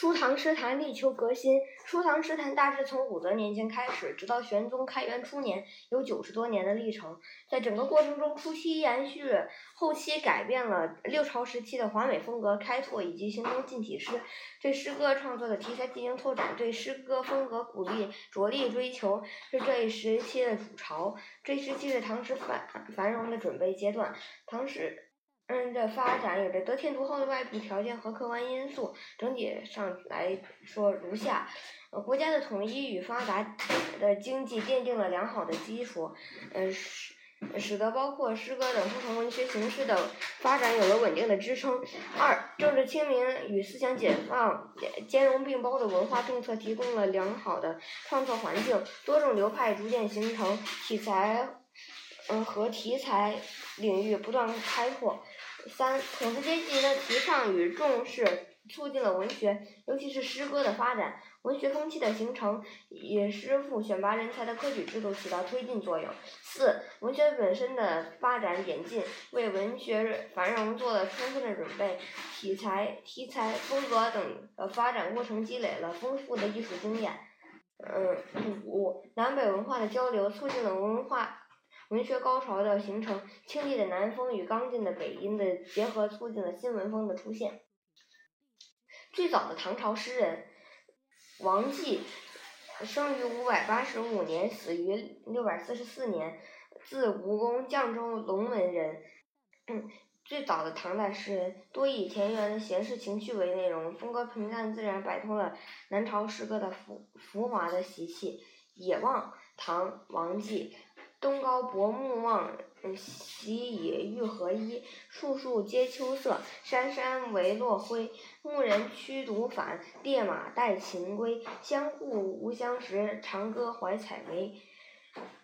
初唐诗坛力求革新。初唐诗坛大致从武则年间开始，直到玄宗开元初年，有九十多年的历程。在整个过程中，初期延续，后期改变了六朝时期的华美风格，开拓以及形成近体诗，对诗歌创作的题材进行拓展，对诗歌风格鼓励着力追求，是这一时期的主潮。这一时期是唐诗繁繁荣的准备阶段。唐诗。嗯，的发展有着得天独厚的外部条件和客观因素。整体上来说如下：国家的统一与发达的经济奠定了良好的基础，呃，使使得包括诗歌等不同文学形式的发展有了稳定的支撑。二，政治清明与思想解放兼容并包的文化政策提供了良好的创作环境，多种流派逐渐形成，题材嗯和题材领域不断开拓。三，统治阶级的提倡与重视促进了文学，尤其是诗歌的发展。文学风气的形成，以诗赋选拔人才的科举制度起到推进作用。四，文学本身的发展演进，为文学繁荣做了充分的准备。题材、题材、风格等的发展过程积累了丰富的艺术经验。嗯，五，南北文化的交流促进了文化。文学高潮的形成，清丽的南风与刚劲的北音的结合，促进了新文风的出现。最早的唐朝诗人王继，生于五百八十五年，死于六百四十四年，字吴公，绛州龙门人。最早的唐代诗人多以田园的闲适情趣为内容，风格平淡自然，摆脱了南朝诗歌的浮浮华的习气。野望，唐，王继。东高薄暮望，夕以玉荷衣。树树皆秋色，山山唯落晖。牧人驱犊返，猎马带禽归。相顾无相识，长歌怀采薇。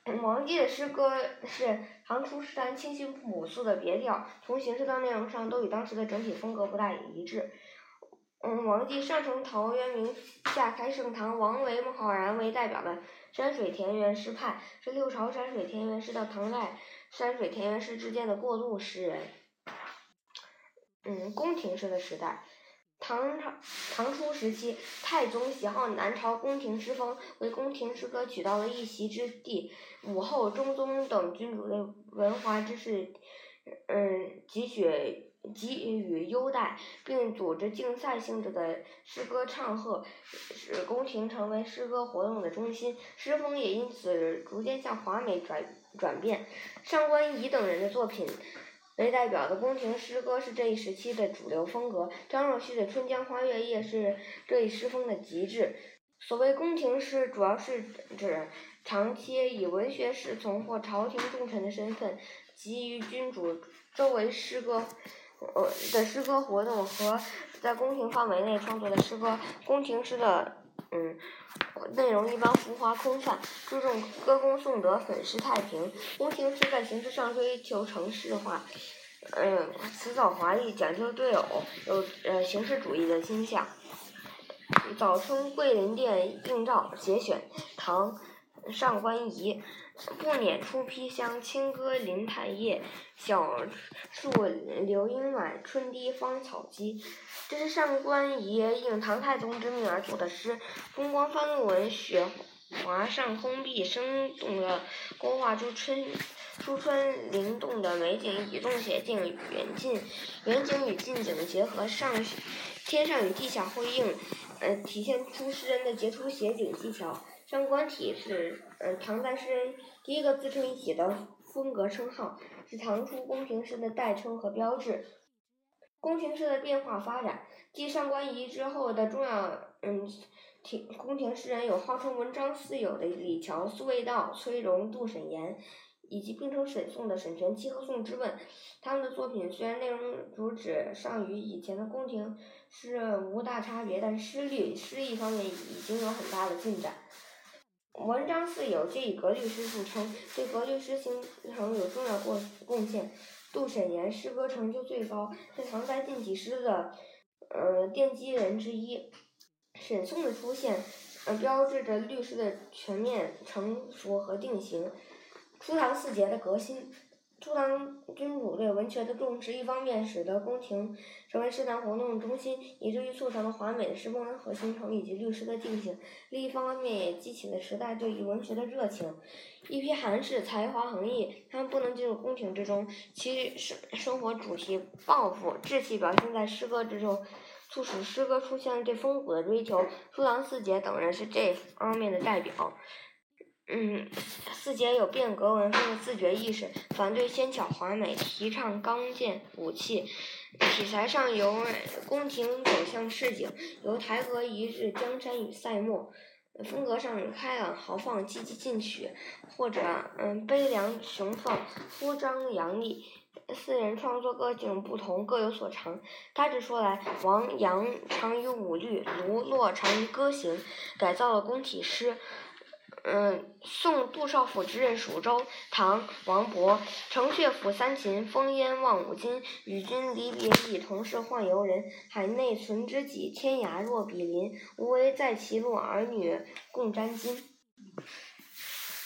王绩的诗歌是唐初诗坛清新朴素的别调，从形式到内容上都与当时的整体风格不大一致。嗯，王继上承陶渊明，下开盛唐，王维、孟浩然为代表的。山水田园诗派是六朝山水田园诗到唐代山水田园诗之间的过渡诗人。嗯，宫廷诗的时代，唐朝唐初时期，太宗喜好南朝宫廷诗风，为宫廷诗歌取到了一席之地。武后、中宗等君主的文华之士，嗯，汲取。给予优待，并组织竞赛性质的诗歌唱和，使宫廷成为诗歌活动的中心，诗风也因此逐渐向华美转转变。上官仪等人的作品为代表的宫廷诗歌是这一时期的主流风格。张若虚的《春江花月夜》是这一诗风的极致。所谓宫廷诗，主要是指长期以文学侍从或朝廷重臣的身份，给予君主周围诗歌。呃的诗歌活动和在宫廷范围内创作的诗歌，宫廷诗的嗯内容一般浮华空泛，注重歌功颂德、粉饰太平。宫廷诗在形式上追求程式化，嗯辞藻华丽，讲究对偶，有呃形式主义的倾向。早春桂林殿映照节选，唐上官仪。不辇出披香，清歌临太夜。小树流莺晚，春堤芳草萋。这是上官仪应唐太宗之命而作的诗，风光翻露文，雪华上空碧，生动的勾画出春初春灵动的美景，以动写静，远近远景与近景结合，上天上与地下呼应，呃，体现出诗人的杰出写景技巧。上官体是呃唐代诗人第一个自称一体的风格称号，是唐初宫廷诗的代称和标志。宫廷诗的变化发展，继上官仪之后的重要嗯廷宫廷诗人有号称文章四友的李峤、苏味道、崔融、杜审言，以及并称沈宋的沈佺期和宋之问。他们的作品虽然内容主旨上与以前的宫廷诗无大差别，但诗律诗意方面已经有很大的进展。文章四友皆以格律诗著称，对格律诗形成有重要贡贡献。杜审言诗歌成就最高，是唐代近几诗的呃奠基人之一。沈宋的出现，呃标志着律诗的全面成熟和定型。初唐四杰的革新，初唐君主对文学的重视，一方面使得宫廷成为诗坛活动的中心，以至于促成了华美的诗风和形成以及律诗的定型；另一方面，也激起了时代对于文学的热情。一批寒士才华横溢，他们不能进入宫廷之中，其生生活主题抱负、志气表现在诗歌之中，促使诗歌出现了对风骨的追求。初唐四杰等人是这方面的代表。嗯，四杰有变革文风的自觉意识，反对纤巧华美，提倡刚健武气。题材上由宫廷走向市井，由台阁移至江山与塞漠。风格上开朗豪放，积极进取，或者嗯悲凉雄放，铺张洋溢。四人创作个性不同，各有所长。大致说来，王阳长于舞律，卢骆长于歌行，改造了宫体诗。嗯，宋杜少府之任蜀州，唐王勃，城阙辅三秦，烽烟望五津，与君离别意，同是宦游人。海内存知己，天涯若比邻。无为在歧路，儿女共沾巾。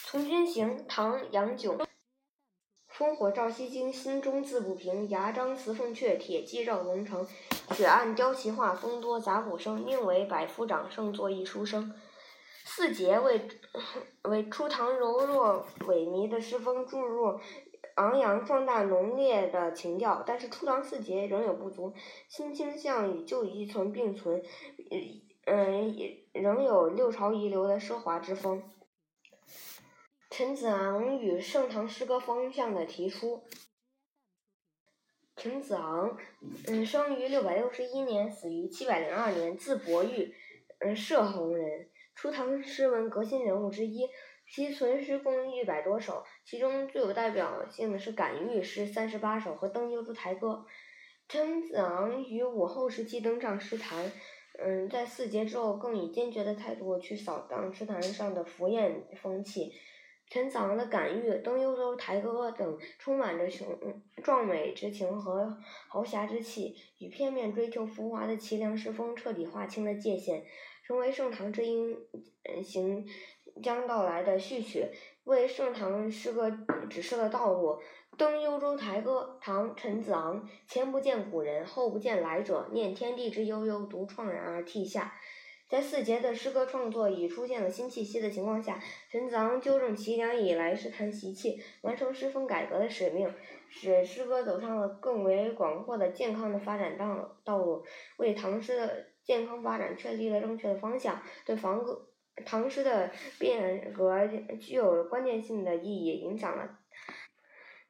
从军行，唐杨炯。烽火照西京，心中自不平。牙璋辞凤阙，铁骑绕龙城。雪暗雕旗画，风多杂鼓声。宁为百夫长，胜作一书生。四杰为为初唐柔弱萎靡的诗风注入昂扬壮大浓烈的情调，但是初唐四杰仍有不足，新倾向与旧遗存并存，嗯，仍有六朝遗留的奢华之风。陈子昂与盛唐诗歌方向的提出。陈子昂，嗯，生于六百六十一年，死于七百零二年，字伯玉，嗯，射洪人。初唐诗文革新人物之一，其存诗共一百多首，其中最有代表性的是感遇诗三十八首和《登幽州台歌》。陈子昂于武后时期登上诗坛，嗯，在四杰之后更以坚决的态度去扫荡诗坛上的浮艳风气。陈子昂的感遇、《登幽州台歌》等充满着雄壮美之情和豪侠之气，与片面追求浮华的凄凉诗风彻底划清了界限。成为盛唐之音，行将到来的序曲，为盛唐诗歌指示了道路。《登幽州台歌》唐·陈子昂，前不见古人，后不见来者，念天地之悠悠，独怆然而涕下。在四杰的诗歌创作已出现了新气息的情况下，陈子昂纠正齐梁以来诗坛习气，完成诗风改革的使命，使诗歌走上了更为广阔的、健康的发展道道路，为唐诗的。健康发展确立了正确的方向，对房歌唐诗的变革具有关键性的意义，影响了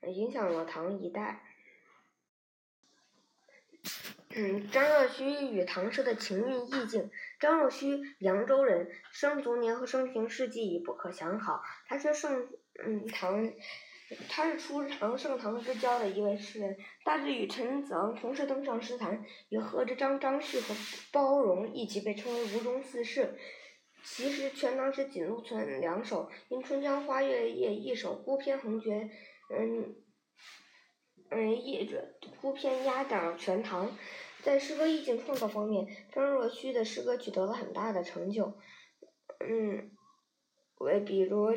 影响了唐一代。嗯，张若虚与唐诗的情韵意境。张若虚，扬州人，生卒年和生平事迹已不可详好。他是盛嗯唐。他是初唐盛唐之交的一位诗人，大致与陈子昂同时登上诗坛，与贺知章、张旭和包容一起被称为吴中四士。其实《全唐诗》仅录存两首，因《春江花月夜》一首孤篇横绝，嗯，嗯，一孤篇压倒全唐。在诗歌意境创造方面，张若虚的诗歌取得了很大的成就，嗯，为比如。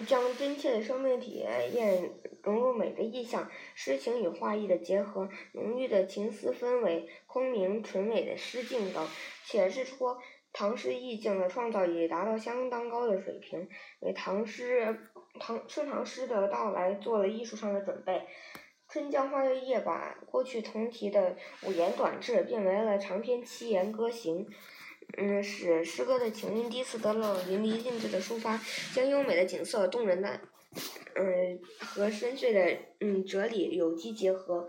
将真切的生命体验融入美的意象，诗情与画意的结合，浓郁的情思氛围，空明纯美的诗境等，显示出唐诗意境的创造已达到相当高的水平，为唐诗唐盛唐诗的到来做了艺术上的准备。《春江花月夜》把过去同题的五言短志变为了长篇七言歌行。嗯，使诗歌的情韵第一次得到淋漓尽致的抒发，将优美的景色、动人的嗯和深邃的嗯哲理有机结合。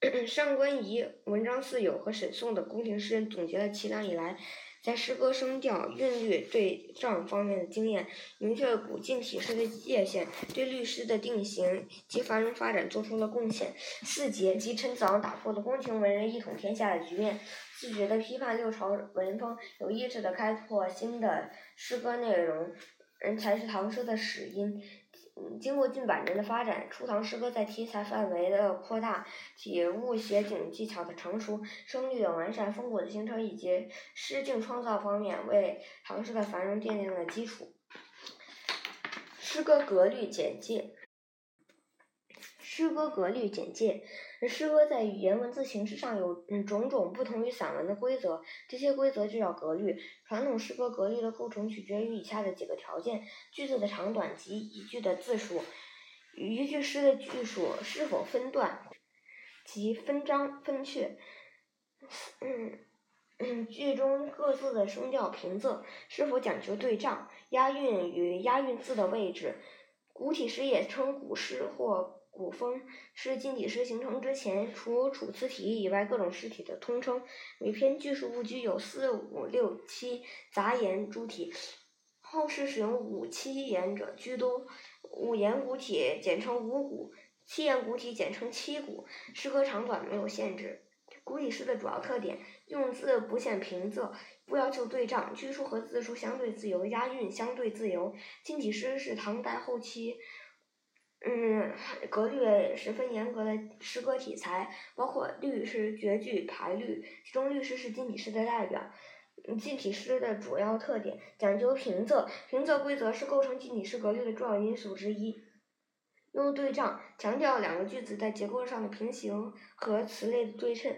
上官仪、文章四友和沈宋的宫廷诗人总结了齐梁以来在诗歌声调、韵律对仗方面的经验，明确了古今体诗的界限，对律诗的定型及繁荣发展做出了贡献。四杰及陈子昂打破了宫廷文人一统天下的局面。自觉地批判六朝文风，有意识地开拓新的诗歌内容，嗯，才是唐诗的始因。经过近百年的发展，初唐诗歌在题材范围的扩大、体物写景技巧的成熟、声律的完善、风骨的形成以及诗境创造方面，为唐诗的繁荣奠定了基础。诗歌格律简介。诗歌格律简介：诗歌在语言文字形式上有种种不同于散文的规则，这些规则就叫格律。传统诗歌格律的构成取决于以下的几个条件：句子的长短及一句的字数，一句诗的句数是否分段及分章分阙，嗯嗯，句中各自的声调平仄是否讲究对仗，押韵与押韵字的位置。古体诗也称古诗或古风，是近体诗形成之前除楚辞体以外各种诗体的通称。每篇句数不拘有四、五、六、七杂言诸体，后世使用五七言者居多。五言古体简称五古，七言古体简称七古。诗歌长短没有限制。古体诗的主要特点：用字不限平仄，不要求对仗，句数和字数相对自由，押韵相对自由。近体诗是唐代后期，嗯，格律十分严格的诗歌体裁，包括律诗、绝句、排律，其中律诗是近体诗的代表。近体诗的主要特点讲究平仄，平仄规则是构成近体诗格律的重要因素之一。用对仗，强调两个句子在结构上的平行和词类的对称。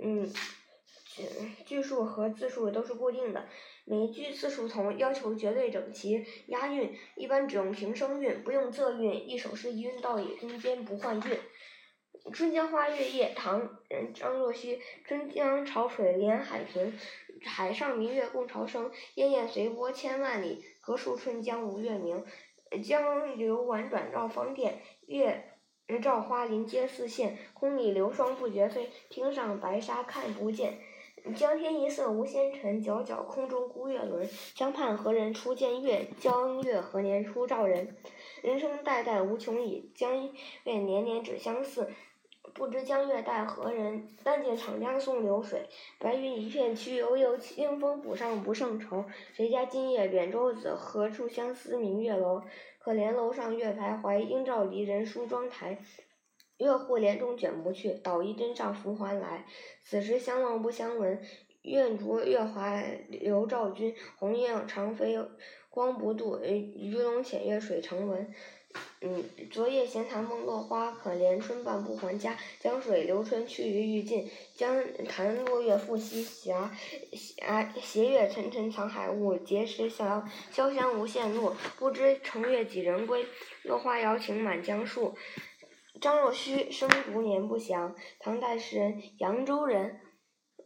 嗯，句句数和字数都是固定的，每一句字数同，要求绝对整齐。押韵一般只用平声韵，不用仄韵，一首诗一韵到底，中间不换韵。《春江花月夜》唐人张若虚。春江潮水连海平，海上明月共潮生。滟滟随波千万里，何处春江无月明？江流宛转绕芳甸，月。照花林皆似霰，空里流霜不觉飞，汀上白沙看不见。江天一色无纤尘，皎皎空中孤月轮。江畔何人初见月？江月何年初照人？人生代代无穷已，江月年年只相似。不知江月待何人？但见长江送流水。白云一片去悠悠，清风浦上不胜愁。谁家今夜扁舟子？何处相思明月楼？可怜楼上月徘徊，应照离人梳妆台。月户帘中卷不去，捣衣砧上拂还来。此时相望不相闻，愿逐月华流照君。鸿雁长飞光不度，鱼龙潜跃水成文。嗯，昨夜闲谈梦落花，可怜春半不还家。江水流春去欲尽，江潭落月复西斜。斜斜月沉沉藏海雾，碣石潇潇湘无限路。不知乘月几人归？落花摇情满江树。张若虚生卒年不详，唐代诗人，扬州人。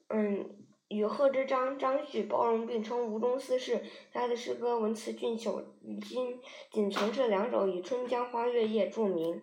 嗯。与贺知章、张旭、包容并称吴中四士。他的诗歌文辞俊秀，今仅存这两首以《春江花月夜》著名。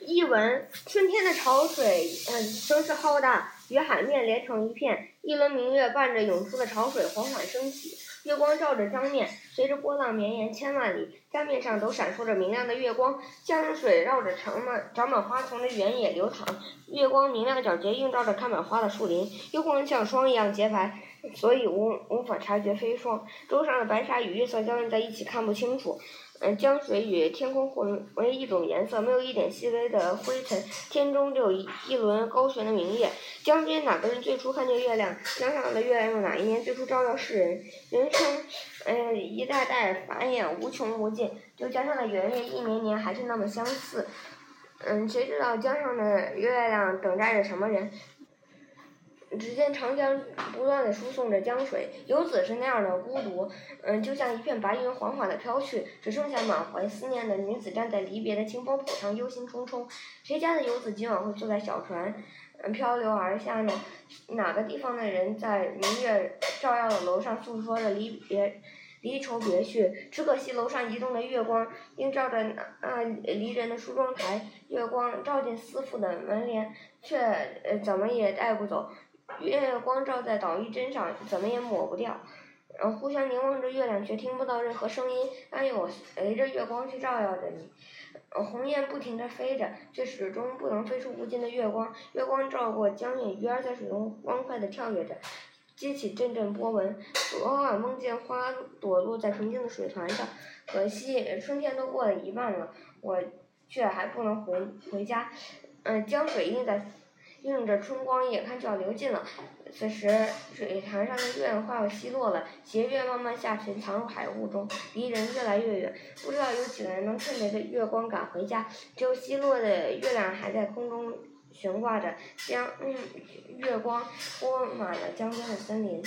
译文：春天的潮水，嗯，声势浩大，与海面连成一片。一轮明月伴着涌出的潮水缓缓升起，月光照着江面，随着波浪绵延千万里，江面上都闪烁着明亮的月光。江水绕着长满长满花丛的原野流淌，月光明亮皎洁，映照着开满花的树林。月光像霜一样洁白，所以无无法察觉飞霜。舟上的白沙与月色交映在一起，看不清楚。嗯，江水与天空混为一种颜色，没有一点细微的灰尘。天中只有一一轮高悬的明月。江边哪个人最初看见月亮？江上的月亮哪一年最初照耀世人？人生，嗯，一代代繁衍无穷无尽，就江上的圆月一年年还是那么相似。嗯，谁知道江上的月亮等待着什么人？只见长江不断的输送着江水，游子是那样的孤独，嗯，就像一片白云缓缓的飘去，只剩下满怀思念的女子站在离别的清风浦上，忧心忡忡。谁家的游子今晚会坐在小船，嗯，漂流而下呢？哪个地方的人在明月照耀的楼上诉说着离别？离愁别绪，只可惜楼上移动的月光映照着那离人的梳妆台，月光照进思妇的门帘，却怎么也带不走。月光照在捣衣砧上，怎么也抹不掉。然后，互相凝望着月亮，却听不到任何声音。但有随着月光去照耀着你。鸿雁不停地飞着，却始终不能飞出无尽的月光。月光照过江面，鱼儿在水中欢快地跳跃着。激起阵阵波纹，昨晚梦见花朵落在平静的水团上，可惜春天都过了一半了，我却还不能回回家。嗯，江水映在映着春光，眼看就要流尽了。此时，水潭上的月亮快要西落了，斜月慢慢下沉，藏入海雾中，离人越来越远。不知道有几个人能趁着月光赶回家。只有西落的月亮还在空中悬挂着，将月光铺满了江边的森林。